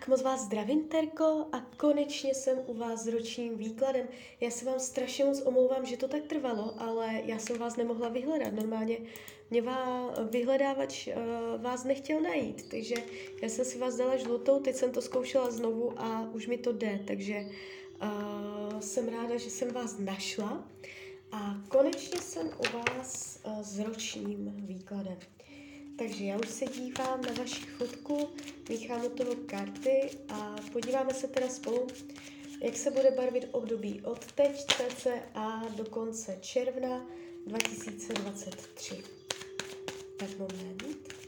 Tak moc vás zdravím, Terko, a konečně jsem u vás s ročním výkladem. Já se vám strašně moc omlouvám, že to tak trvalo, ale já jsem vás nemohla vyhledat. Normálně mě vá, vyhledávač uh, vás nechtěl najít, takže já jsem si vás dala žlutou, teď jsem to zkoušela znovu a už mi to jde, takže uh, jsem ráda, že jsem vás našla a konečně jsem u vás uh, s ročním výkladem. Takže já už se dívám na vaši fotku, míchám u toho karty a podíváme se teda spolu, jak se bude barvit období od teď cca do konce června 2023. Tak moment.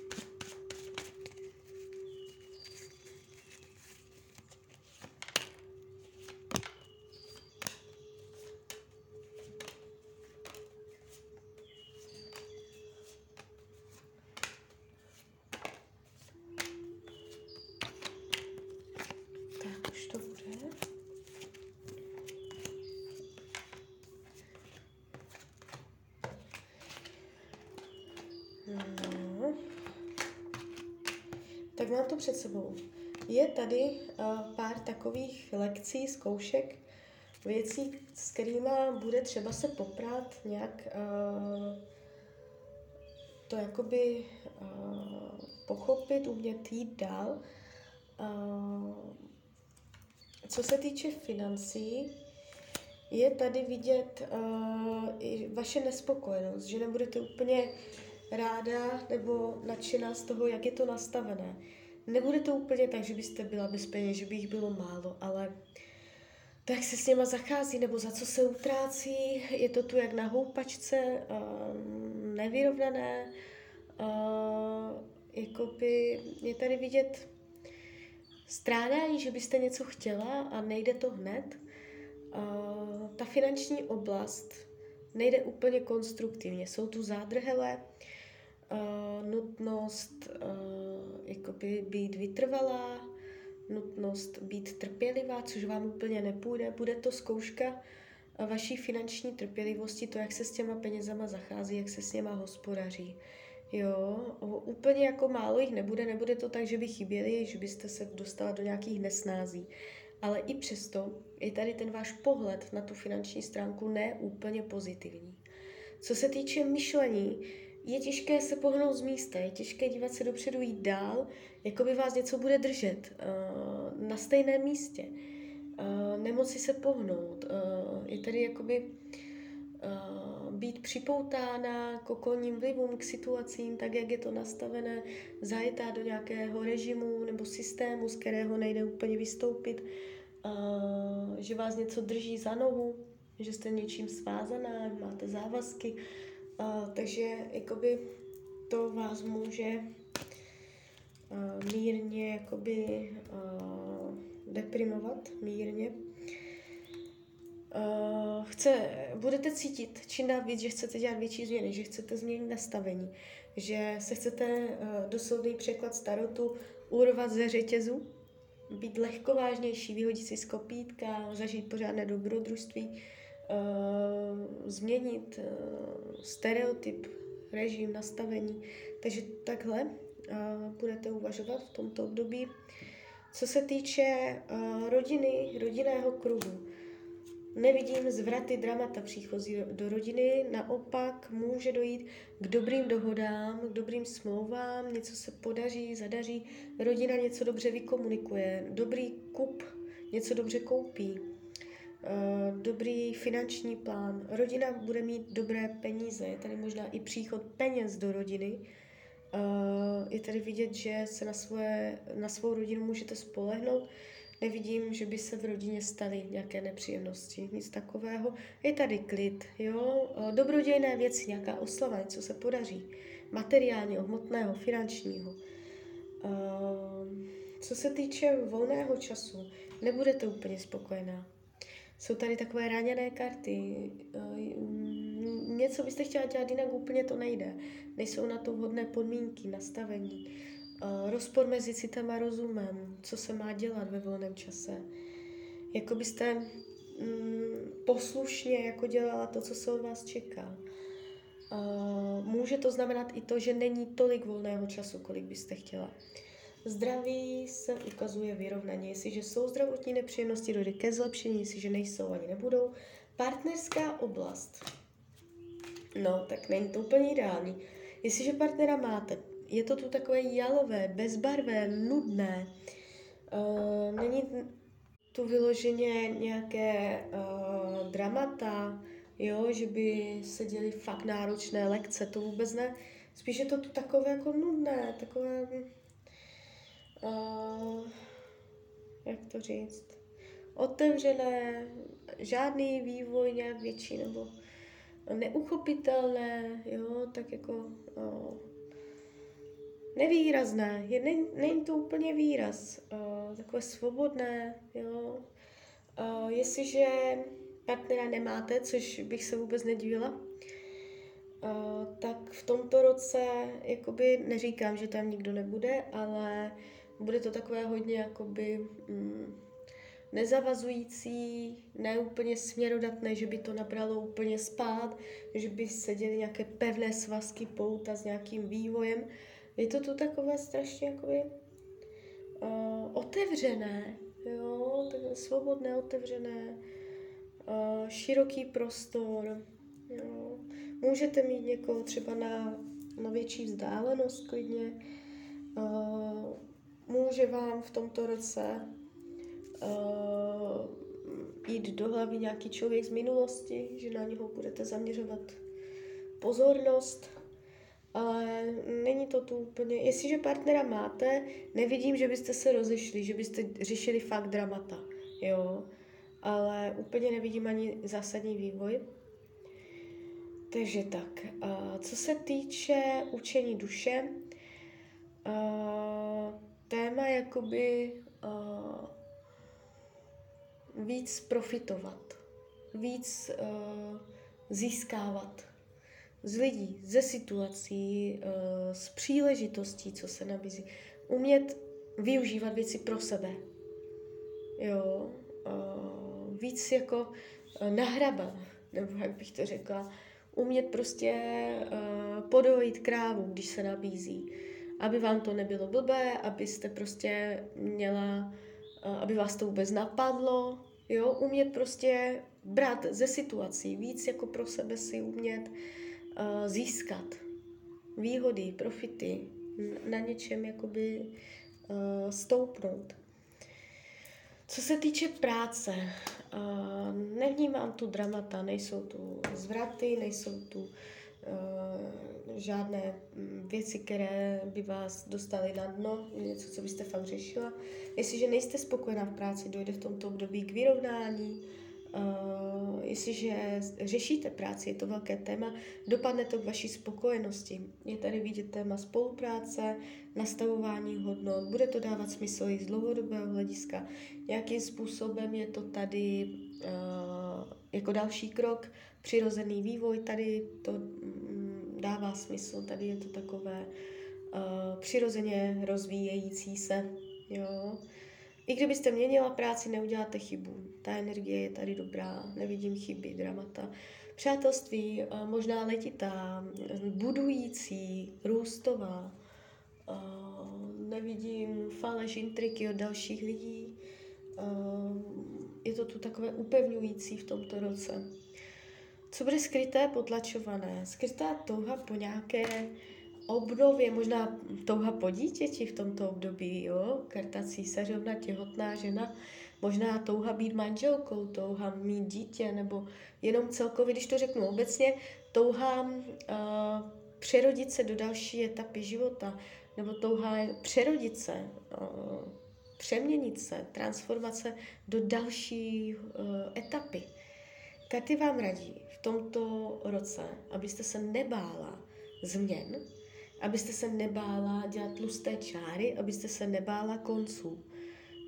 No. Tak mám to před sebou. Je tady uh, pár takových lekcí, zkoušek, věcí, s kterými bude třeba se poprat nějak uh, to jakoby uh, pochopit, umět jít dál. Uh, co se týče financí, je tady vidět uh, i vaše nespokojenost, že nebudete úplně ráda nebo nadšená z toho, jak je to nastavené. Nebude to úplně tak, že byste byla bez peněz, že by jich bylo málo, ale tak se s něma zachází, nebo za co se utrácí, je to tu jak na houpačce, uh, nevyrovnané, uh, jakoby je tady vidět strádání, že byste něco chtěla a nejde to hned. Uh, ta finanční oblast nejde úplně konstruktivně. Jsou tu zádrhele, uh, nutnost uh, jakoby být vytrvalá, nutnost být trpělivá, což vám úplně nepůjde. Bude to zkouška vaší finanční trpělivosti, to, jak se s těma penězama zachází, jak se s něma hospodaří. Jo, úplně jako málo jich nebude, nebude to tak, že by chyběli, že byste se dostala do nějakých nesnází. Ale i přesto je tady ten váš pohled na tu finanční stránku ne úplně pozitivní. Co se týče myšlení, je těžké se pohnout z místa, je těžké dívat se dopředu, jít dál, jako by vás něco bude držet uh, na stejném místě. Uh, nemoci se pohnout. Uh, je tady jakoby uh, být připoutána k okolním vlivům, k situacím, tak jak je to nastavené, zajetá do nějakého režimu nebo systému, z kterého nejde úplně vystoupit, uh, že vás něco drží za nohu, že jste něčím svázaná, máte závazky, Uh, takže jakoby to vás může uh, mírně jakoby uh, deprimovat, mírně. Uh, chce, budete cítit čím dál víc, že chcete dělat větší změny, že chcete změnit nastavení, že se chcete uh, doslovný překlad starotu urvat ze řetězu, být lehkovážnější, vyhodit si z kopítka, zažít pořádné dobrodružství, uh, změnit uh, stereotyp, režim, nastavení. Takže takhle budete uvažovat v tomto období. Co se týče uh, rodiny, rodinného kruhu, nevidím zvraty, dramata příchozí do, rodiny, naopak může dojít k dobrým dohodám, k dobrým smlouvám, něco se podaří, zadaří, rodina něco dobře vykomunikuje, dobrý kup, něco dobře koupí, Eh, dobrý finanční plán, rodina bude mít dobré peníze, je tady možná i příchod peněz do rodiny, eh, je tady vidět, že se na, svoje, na svou rodinu můžete spolehnout, nevidím, že by se v rodině staly nějaké nepříjemnosti, nic takového. Je tady klid, jo, eh, dobrodějné věci, nějaká oslava, něco se podaří, materiálního, hmotného, finančního. Co se týče volného času, nebudete úplně spokojená jsou tady takové raněné karty. Eh, něco byste chtěla dělat jinak, úplně to nejde. Nejsou na to vhodné podmínky, nastavení. Eh, rozpor mezi citem a rozumem, co se má dělat ve volném čase. Jako byste mm, poslušně jako dělala to, co se od vás čeká. Uh, může to znamenat i to, že není tolik volného času, kolik byste chtěla. Zdraví se ukazuje vyrovnaně. Jestliže jsou zdravotní nepříjemnosti, dojde ke zlepšení, jestliže nejsou ani nebudou. Partnerská oblast. No, tak není to úplně ideální. Jestliže partnera máte, je to tu takové jalové, bezbarvé, nudné, uh, není tu vyloženě nějaké uh, dramata, jo, že by se děli fakt náročné lekce, to vůbec ne. Spíš je to tu takové jako nudné, takové, uh, jak to říct, otevřené, žádný vývoj nějak větší nebo neuchopitelné, jo, tak jako uh, nevýrazné, je, ne, není to úplně výraz, uh, takové svobodné, jo. Uh, jestliže partnera nemáte, což bych se vůbec nedivila, uh, tak v tomto roce, jakoby neříkám, že tam nikdo nebude, ale bude to takové hodně jakoby mm, nezavazující, neúplně směrodatné, že by to nabralo úplně spát, že by seděly nějaké pevné svazky pouta s nějakým vývojem. Je to tu takové strašně jakoby uh, otevřené, jo, takové svobodné, otevřené, uh, široký prostor, jo. Můžete mít někoho třeba na, na větší vzdálenost klidně, uh, může vám v tomto roce uh, jít do hlavy nějaký člověk z minulosti, že na něho budete zaměřovat pozornost, ale není to tu úplně, jestliže partnera máte, nevidím, že byste se rozešli, že byste řešili fakt dramata, jo, ale úplně nevidím ani zásadní vývoj. Takže tak, uh, co se týče učení duše, uh, téma jakoby uh, víc profitovat, víc uh, získávat z lidí, ze situací, uh, z příležitostí, co se nabízí. Umět využívat věci pro sebe. Jo, uh, víc jako uh, nahrabat, nebo jak bych to řekla, umět prostě uh, podojit krávu, když se nabízí. Aby vám to nebylo blbé, abyste prostě měla aby vás to vůbec napadlo, jo, umět prostě brát ze situací, víc jako pro sebe si umět uh, získat výhody, profity, na něčem jakoby uh, stoupnout. Co se týče práce, uh, nevnímám tu dramata, nejsou tu zvraty, nejsou tu Eh, žádné mm, věci, které by vás dostaly na dno, něco, co byste fakt řešila. Jestliže nejste spokojená v práci, dojde v tomto období k vyrovnání. Uh, jestliže řešíte práci, je to velké téma, dopadne to k vaší spokojenosti. Je tady vidět téma spolupráce, nastavování hodnot, bude to dávat smysl i z dlouhodobého hlediska. Nějakým způsobem je to tady uh, jako další krok přirozený vývoj, tady to mm, dává smysl, tady je to takové uh, přirozeně rozvíjející se, jo. I kdybyste měnila práci, neuděláte chybu. Ta energie je tady dobrá, nevidím chyby, dramata. Přátelství uh, možná letitá, budující, růstová. Uh, nevidím faleš, intriky od dalších lidí. Uh, je to tu takové upevňující v tomto roce. Co bude skryté, potlačované? Skrytá touha po nějaké obnově, možná touha po dítěti v tomto období, jo? Karta císařovna, těhotná žena, možná touha být manželkou, touha mít dítě, nebo jenom celkově, když to řeknu obecně, touha uh, přerodit se do další etapy života, nebo touha přerodit se, uh, přeměnit se, transformace do další uh, etapy. Karty vám radí v tomto roce, abyste se nebála změn, abyste se nebála dělat tlusté čáry, abyste se nebála konců.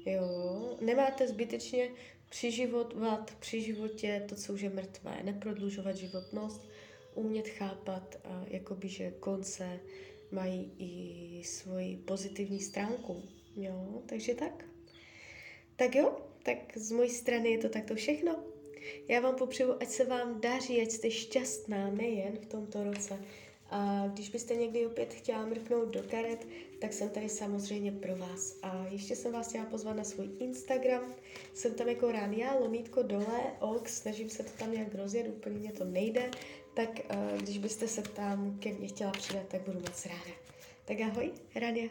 Jo, nemáte zbytečně přiživovat při životě to, co už je mrtvé, neprodlužovat životnost, umět chápat, a jakoby, že konce mají i svoji pozitivní stránku. Jo, takže tak. Tak jo, tak z mojí strany je to takto všechno. Já vám popřeju, ať se vám daří, ať jste šťastná nejen v tomto roce, A když byste někdy opět chtěla mrknout do karet, tak jsem tady samozřejmě pro vás. A ještě jsem vás chtěla pozvat na svůj Instagram. Jsem tam jako Rania, lomítko dole, ok, snažím se to tam nějak rozjet, úplně mě to nejde. Tak uh, když byste se tam ke mně chtěla přidat, tak budu moc ráda. Tak ahoj, Rania.